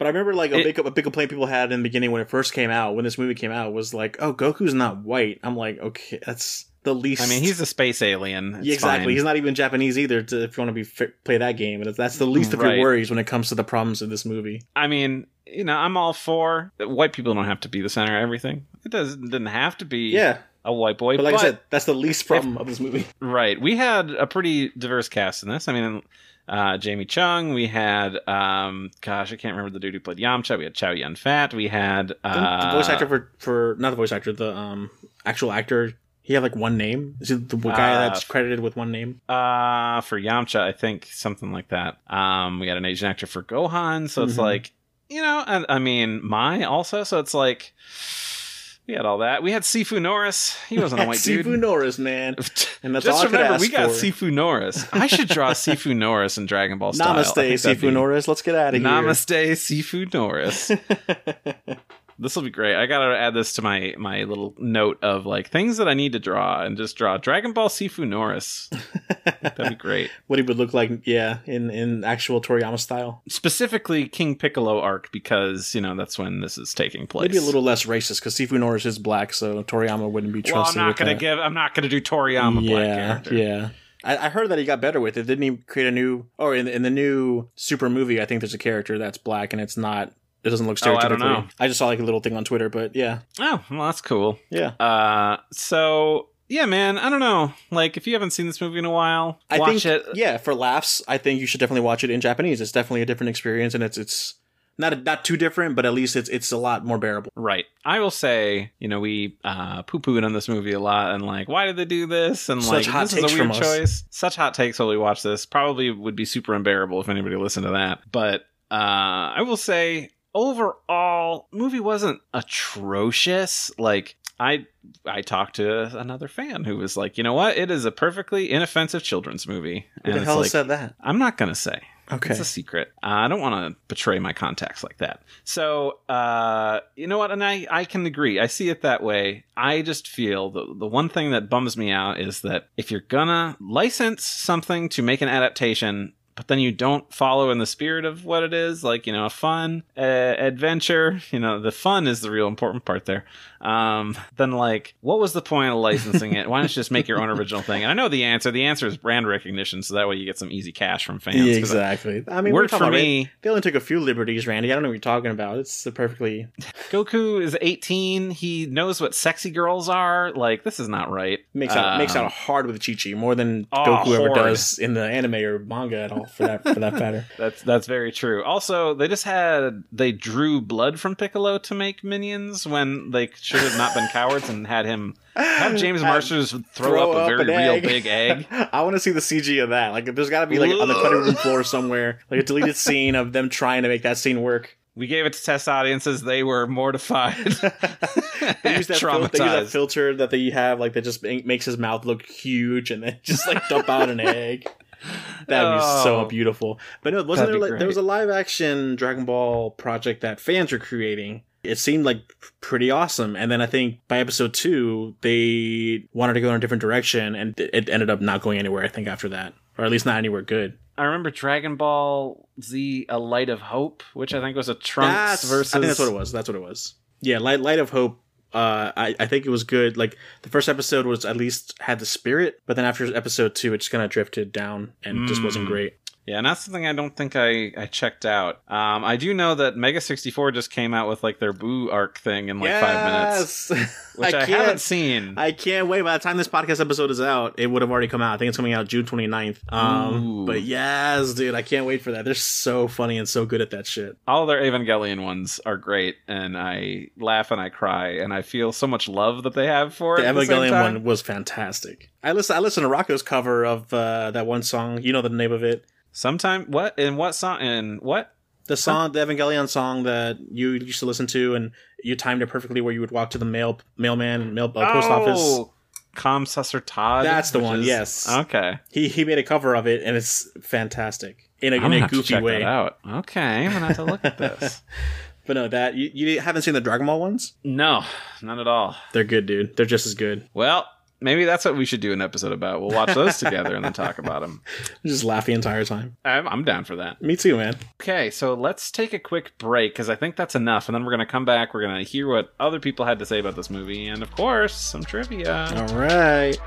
But I remember like a It- big a big complaint people had in the beginning when it first came out, when this movie came out, was like, "Oh, Goku's not white." I'm like, okay, that's the least. I mean, he's a space alien. It's exactly. fine. He's not even Japanese either. To, if you want to be fi- play that game, and that's the least of Right. your worries when it comes to the problems of this movie. I mean, you know, I'm all for white people don't have to be the center of everything. It doesn't didn't have to be Yeah, a white boy. but But, like I said, that's the least problem of this movie. right, we had a pretty diverse cast in this. I mean, uh, Jamie Chung. We had, um, gosh, I can't remember the dude who played Yamcha. We had Chow Yun Fat. We had uh, the voice actor for for not the voice actor, the um actual actor. He had like one name. Is he the guy Uh, that's credited with one name? Uh, for Yamcha, I think something like that. Um, we had an Asian actor for Gohan, so it's Mhm. like, you know, and I mean, Mai also, so it's like, we had all that. We had Sifu Norris. He wasn't a white Sifu dude. Norris, man. And that's Just all I remember, we got for. Sifu Norris. I should draw Sifu Norris in Dragon Ball style. Namaste, think that'd Sifu be- Norris. Let's get out of here. Namaste, Sifu Norris. This will be great. I gotta add this to my my little note of like things that I need to draw and just draw Dragon Ball Sifu Norris. That'd be great. what he would look like, yeah, in in actual Toriyama style. specifically King Piccolo arc because you know that's when this is taking place. Maybe a little less racist because Sifu Norris is black, so Toriyama wouldn't be trusted. Well, I'm not gonna that. give. I'm not gonna do Toriyama black yeah, character. yeah. I, I heard that he got better with it. Didn't he create a new? Or in, in the new Super movie, I think there's a character that's black, and it's not. It doesn't look Oh. I don't know. I just saw like a little thing on Twitter, but yeah, Oh, well, that's cool. yeah. Uh, so yeah, man. I don't know. Like, if you haven't seen this movie in a while, I watch think it. yeah, for laughs, I think you should definitely watch it in Japanese. It's definitely a different experience, and it's it's not not too different, but at least it's it's a lot more bearable. Right. I will say, you know, we uh, poo pooed on this movie a lot and like, why did they do this? And Such like, hot this is a weird choice. Such hot takes while we watch this. Probably would be super unbearable if anybody listened to that. But uh, I will say, overall, movie wasn't atrocious. Like, I I talked to another fan who was like, you know what? It is a perfectly inoffensive children's movie. Who the hell like, said that? I'm not gonna say. Okay, It's a secret. Uh, I don't want to betray my contacts like that. So, uh, you know what? And I, I can agree. I see it that way. I just feel the, the one thing that bums me out is that if you're gonna license something to make an adaptation, but then you don't follow in the spirit of what it is, like, you know, a fun uh, adventure, you know, the fun is the real important part there. Um, then, like, what was the point of licensing it? Why don't you just make your own original thing? And I know the answer. The answer is brand recognition, so that way you get some easy cash from fans. yeah, 'Cause exactly. I mean, we're worked for me. They only took a few liberties, Randy. I don't know what you're talking about. It's a perfectly Goku is 18. He knows what sexy girls are. Like this is not right. makes out Um, makes out hard with Chi Chi more than Oh, Goku ever does in the anime or manga at all. For that for that matter. That's that's very true. Also, they just had they drew blood from Piccolo to make minions when they should have not been cowards and had him have James Marsters throw, up a very real big egg. I want to see the CG of that. Like, there's got to be like on the cutting room floor somewhere, like a deleted scene of them trying to make that scene work. We gave it to test audiences. They were mortified. they use that, fil- they use that filter that they have, like that just makes his mouth look huge, and then just like dump out an egg. That'd be so Oh. beautiful. But no, wasn't there like there was a live action Dragon Ball project that fans were creating? It seemed like pretty awesome, and then I think by episode two they wanted to go in a different direction, and it ended up not going anywhere. I think after that, or at least not anywhere good. I remember Dragon Ball Z: A Light of Hope, which I think was a Trunks That's- versus. I think that's what it was. That's what it was. Yeah, Light Light of Hope. Uh, I I think it was good. Like the first episode was at least had the spirit, but then after episode two, it just kind of drifted down and just wasn't Mm. great. Yeah, and that's something I don't think I, I checked out. Um, I do know that Mega 64 just came out with like their Boo arc thing in like five minutes, which I, haven't seen. I can't wait. By the time this podcast episode is out, it would have already come out. I think it's coming out June 29th. Um, Ooh. but yes, dude, I can't wait for that. They're so funny and so good at that shit. All their Evangelion ones are great, and I laugh and I cry, and I feel so much love that they have for The it. at the Evangelion one was fantastic. I listen. I listened to Rocco's cover of uh, that one song. You know the name of it. Sometime what in what song in what? The song, the Evangelion song that you used to listen to, and you timed it perfectly where you would walk to the mail mailman mail uh, post office. Oh, Komm, süsser Tod. That's the one, is- yes. Okay. He he made a cover of it, and it's fantastic in a, I'm in a have to goofy way. out. Okay, I'm gonna have to look at this. But no, that you, you haven't seen the Dragon Ball ones? no, not at all. They're good, dude. They're just as good. Well, maybe that's what we should do an episode about. We'll watch those together and then talk about them. Just laugh the entire time. I'm, I'm down for that. Me too, man. Okay, so let's take a quick break because I think that's enough, and then we're gonna come back. We're gonna hear what other people had to say about this movie, and of course, some trivia. All right.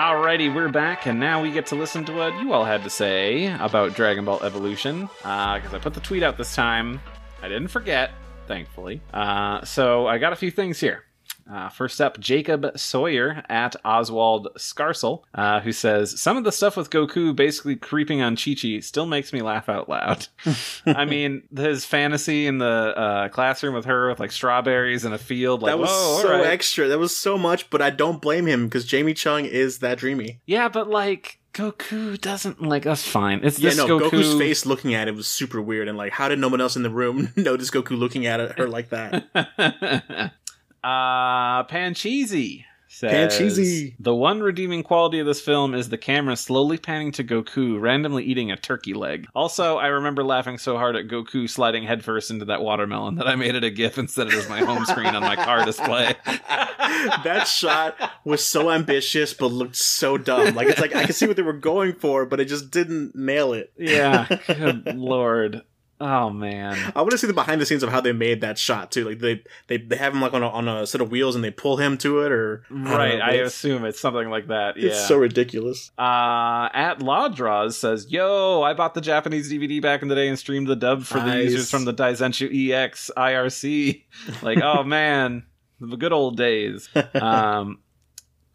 Alrighty, we're back, and now we get to listen to what you all had to say about Dragon Ball Evolution. Because I put the tweet out this time. I didn't forget, thankfully. Uh, so I got a few things here. Uh, first up, Jacob Sawyer at Oswald Scarsel, uh, who says, Some of the stuff with Goku basically creeping on Chi Chi still makes me laugh out loud. I mean, his fantasy in the uh, classroom with her with like strawberries in a field. Like, that was so right. extra. That was so much, but I don't blame him because Jamie Chung is that dreamy. Yeah, but like Goku doesn't like that's fine. It's Yeah, this no, Goku. Goku's face looking at it was super weird, and like, how did no one else in the room notice Goku looking at her like that? uh Pancheesy says Pancheesy. The one redeeming quality of this film is the camera slowly panning to Goku randomly eating a turkey leg. Also, I remember laughing so hard at Goku sliding headfirst into that watermelon that I made it a GIF and instead of just my home screen on my car display. that shot was so ambitious, but looked so dumb. Like it's like I can see what they were going for, but it just didn't nail it. yeah, good lord. Oh man. I want to see the behind the scenes of how they made that shot too. Like they they, they have him like on a, on a set of wheels and they pull him to it, or I Right, know, I assume it's something like that. Yeah. it's so ridiculous. Uh, at Law Draws says, "Yo, I bought the Japanese DVD back in the day and streamed the dub for the users from the Daizenshuu EX IRC. Like, oh man, the good old days." Um,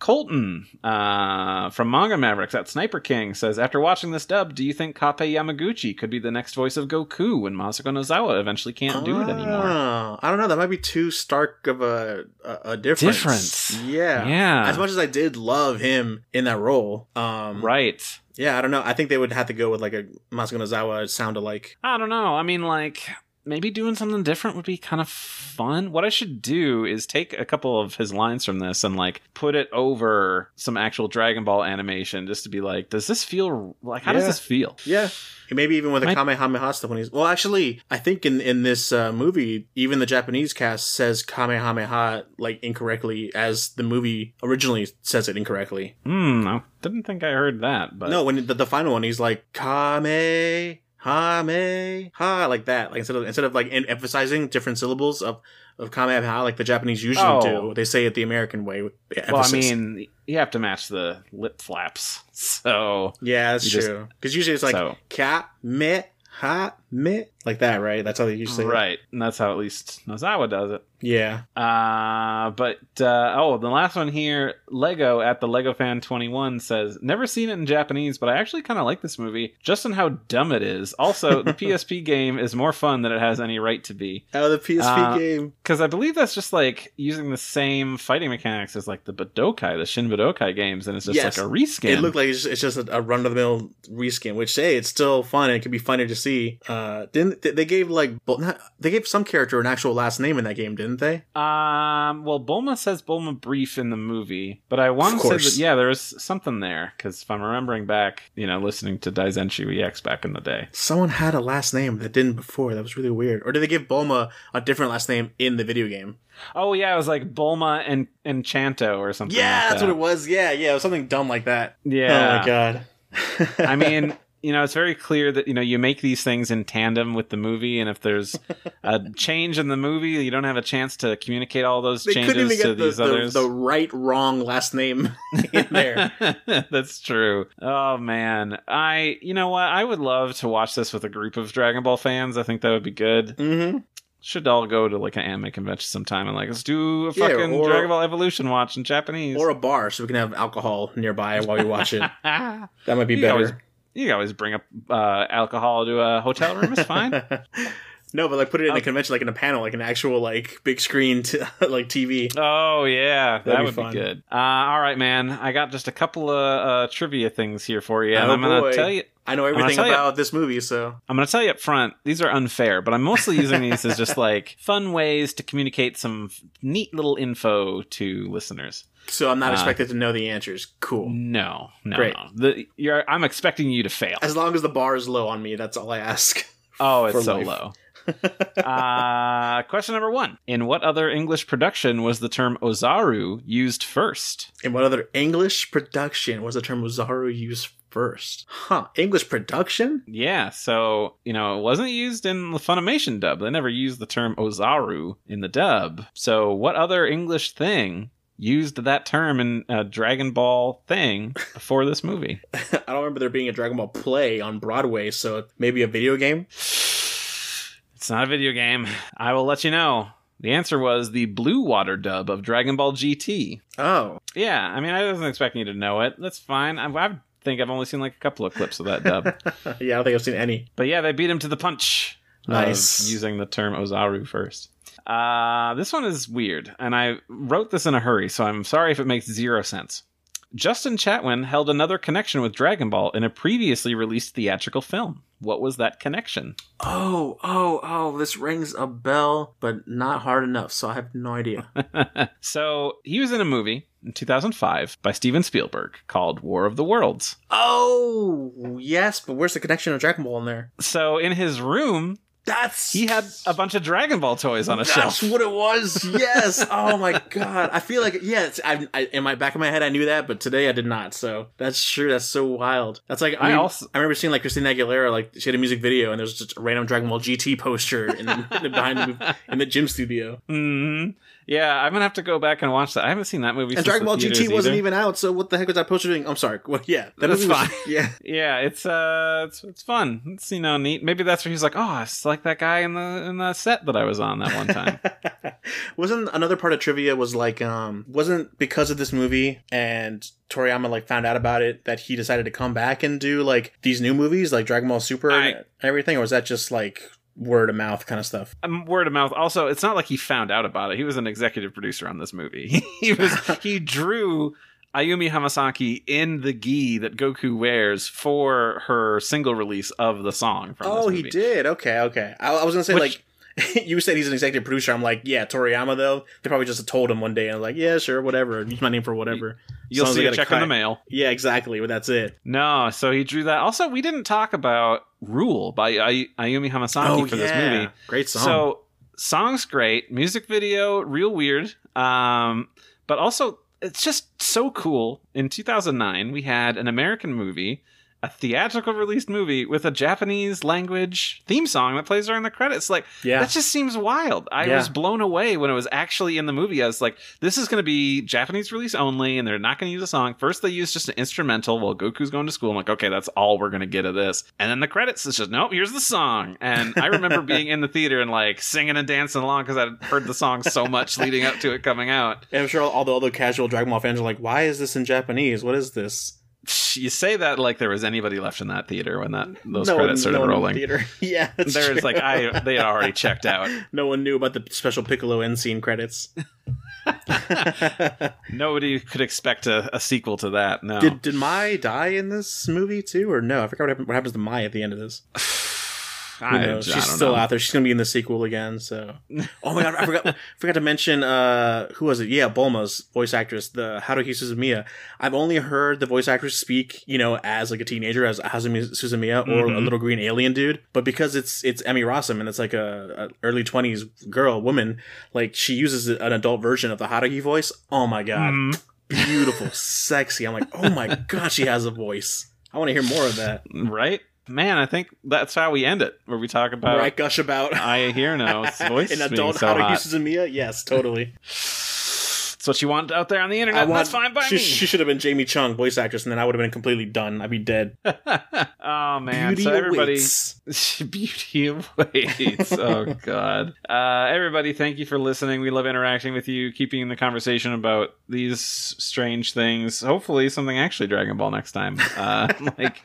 Colton uh, from Manga Mavericks at Sniper King says, "After watching this dub, do you think Kappei Yamaguchi could be the next voice of Goku when Masako Nozawa eventually can't do it anymore?" Oh, I don't know. That might be too stark of a a, a difference. Difference. Yeah. Yeah. As much as I did love him in that role, um, Right. Yeah, I don't know. I think they would have to go with like a Masako Nozawa sound alike. I don't know. I mean, like, maybe doing something different would be kind of fun. What I should do is take a couple of his lines from this and, like, put it over some actual Dragon Ball animation just to be like, does this feel like, how does this feel? Yeah. Maybe even with a Kamehameha stuff when he's well actually I think in in this uh, movie even the Japanese cast says Kamehameha like incorrectly as the movie originally says it incorrectly. Hmm, I didn't think I heard that, but. no, when the, the final one he's like Kame Hame ha like that like instead of instead of like em- emphasizing different syllables of of Kamehameha like the Japanese usually Oh. do they say it the American way with the Well, I mean, you have to match the lip flaps. So, yeah that's true because usually it's like so. Kamehameha meh, like that, right? That's how they usually. Right, and that's how at least Nozawa does it. Yeah. Uh, but uh, oh, the last one here, Lego at the Lego Fan Twenty One says, "Never seen it in Japanese, but I actually kind of like this movie, just on how dumb it is. Also, the PSP game is more fun than it has any right to be, Oh, the PSP Uh, game. because I believe that's just like using the same fighting mechanics as like the Budokai, the Shin Budokai games, and it's just Yes. like a reskin. It looked like it's just, a, a run of the mill reskin, which hey, it's still fun and it can be funny to see. Uh, didn't they- they gave like they gave some character an actual last name in that game, didn't they? Um, well, Bulma says Bulma Brief in the movie, but I want to say that yeah, there was something there because if I'm remembering back, you know, listening to Daizenshuu EX back in the day. Someone had a last name that didn't before. That was really weird. Or did they give Bulma a different last name in the video game? Oh yeah, it was like Bulma and and Chanto or something. Yeah, like that's that. what it was. Yeah, yeah, it was something dumb like that. Yeah. Oh my god. I mean, you know, it's very clear that you know you make these things in tandem with the movie, and if there's a change in the movie, you don't have a chance to communicate all those they couldn't changes even to get the, these the, others. the right wrong last name in there. That's true. Oh man, I you know what? I would love to watch this with a group of Dragon Ball fans. I think that would be good. hmm Should all go to like an anime convention sometime and like let's do a Yeah, fucking or- Dragon Ball Evolution watch in Japanese. Or a bar so we can have alcohol nearby while we watch it. That might be You better. Can always bring up uh, alcohol to a hotel room. It's fine. no, but like put it in Oh. a convention, like in a panel, like an actual like big screen, t- like TV. Oh yeah, that That'd be would fun. be good. Uh, all right, man. I got just a couple of uh, trivia things here for you, and Oh, I'm gonna boy. tell you. I know gonna everything tell you- about this movie, so I'm gonna tell you up front. These are unfair, but I'm mostly using these as just like fun ways to communicate some neat little info to listeners. so I'm not Uh, expected to know the answers. Cool. No, no, Great. no. The, you're. I'm expecting you to fail. As long as the bar is low on me, that's all I ask. Oh, it's so life. low. uh, question number one: In what other English production was the term Ozaru used first? In what other English production was the term Ozaru used first? Huh. English production? Yeah, so you know, it wasn't used in the Funimation dub. They never used the term Ozaru in the dub. So, what other English thing used that term in a Dragon Ball thing before this movie? I don't remember there being a Dragon Ball play on Broadway, so maybe a video game? It's not a video game. I will let you know. The answer was the Blue Water dub of Dragon Ball GT. Oh. Yeah, I mean, I wasn't expecting you to know it. That's fine. I, I think I've only seen like a couple of clips of that dub. yeah, I don't think I've seen any. But yeah, they beat him to the punch. Nice. using the term Ozaru first. Uh, this one is weird, and I wrote this in a hurry, so I'm sorry if it makes zero sense. Justin Chatwin held another connection with Dragon Ball in a previously released theatrical film. What was that connection? Oh, oh, oh, this rings a bell, but not hard enough, so I have no idea. so he was in a movie in 2005 by Steven Spielberg called War of the Worlds. oh, yes, but where's the connection of Dragon Ball in there? So in his room, That's he had a bunch of Dragon Ball toys on a shelf. That's what it was. Yes. oh my god. I feel like yes. I, I in my back of my head I knew that, but today I did not. So that's true. That's so wild. That's like I, I mean, also- I remember seeing like Christina Aguilera like she had a music video and there's just a random Dragon Ball GT poster in, in the behind the, in the gym studio. hmm Yeah, I'm gonna have to go back and watch that. I haven't seen that movie. And since Dragon Ball GT wasn't even out. So what the heck was that poster doing? I'm sorry. Well, yeah, that was- fine. Yeah. Yeah, it's uh, it's it's fun. It's you know neat. Maybe that's where he's like, oh, it's like that guy in the in the set that I was on that one time. wasn't another part of trivia was like um wasn't because of this movie and Toriyama like found out about it that he decided to come back and do like these new movies like Dragon Ball Super I- and everything or was that just like word of mouth kind of stuff? um, word of mouth. Also, it's not like he found out about it. He was an executive producer on this movie. he was he drew Ayumi Hamasaki in the gi that Goku wears for her single release of the song from Oh, he did. Okay, okay. I, I was gonna say Which- like. you said he's an executive producer. I'm like, yeah, Toriyama though. They probably just told him one day and like, yeah, sure, whatever. Use my name for whatever. You'll As long as see a check in the mail. Yeah, exactly. But that's it. No, so he drew that. Also, we didn't talk about Rule by Ay- Ayumi Hamasaki for this movie. Oh, great song. So song's great, music video real weird, um, but also it's just so cool. In 2009, we had an American movie a theatrical released movie with a Japanese language theme song that plays during the credits. Like, Yeah. that just seems wild. I Yeah. was blown away when it was actually in the movie. I was like, this is going to be Japanese release only, and they're not going to use a song. First, they use just an instrumental while Goku's going to school. I'm like, okay, that's all we're going to get of this. And then the credits is just, nope, here's the song. And I remember being in the theater and like singing and dancing along because I'd heard the song so much leading up to it coming out. And I'm sure all the other casual Dragon Ball fans are like, "Why is this in Japanese? What is this?" You say that like there was anybody left in that theater when that those no credits one, started no one in the rolling. theater. yeah, There's true. like I they had already checked out. no one knew about the special Piccolo end scene credits. Nobody could expect a, a sequel to that. No. Did did Mai die in this movie too, or no? I forgot what, happened, what happens to Mai at the end of this. I, knows? I She's still know. out there. She's gonna be in the sequel again. So, oh my god, I forgot forgot to mention uh who was it? Yeah, Bulma's voice actress, the Haruhi Suzumiya. I've only heard the voice actress speak, you know, as like a teenager as Haruhi Suzumiya or a Mhm. little green alien dude. But because it's it's Emmy Rossum and it's like a, a early twenties girl woman, like she uses an adult version of the Haruhi voice. Oh my god, Mhm. beautiful, sexy. I'm like, oh my god, she has a voice. I want to hear more of that. Right? Man, I think that's how we end it, where we talk about Where I gush about. I hear now voice An being adult so Haruhi hot. Suzumiya? Yes, totally. It's what you want out there on the internet. I want, that's fine by she, me. she should have been Jamie Chung, voice actress, and then I would have been completely done. I'd be dead. oh man! Beauty so everybody, awaits. beauty awaits. oh god! Uh, everybody, thank you for listening. We love interacting with you, keeping the conversation about these strange things. Hopefully, something actually Dragon Ball next time, uh, like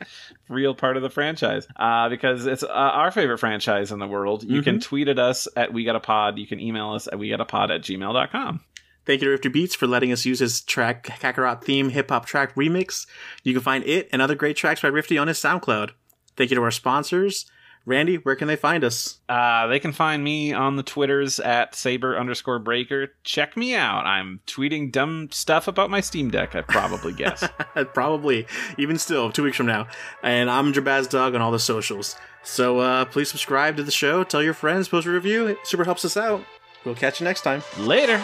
real part of the franchise, uh, because it's uh, our favorite franchise in the world. You can tweet at us at We Got a Pod. You can email us at We Got a Pod at gmail.com. Thank you to Rifty Beats for letting us use his track Kakarot theme hip hop track remix. You can find it and other great tracks by Rifty on his SoundCloud. Thank you to our sponsors. Randy, where can they find us? Uh, they can find me on the Twitters at saber underscore breaker. Check me out. I'm tweeting dumb stuff about my Steam Deck, I probably guess. Probably, even still, two weeks from now. And I'm Jabaz Dog on all the socials. So uh, please subscribe to the show, tell your friends, post a review. It super helps us out. We'll catch you next time. Later.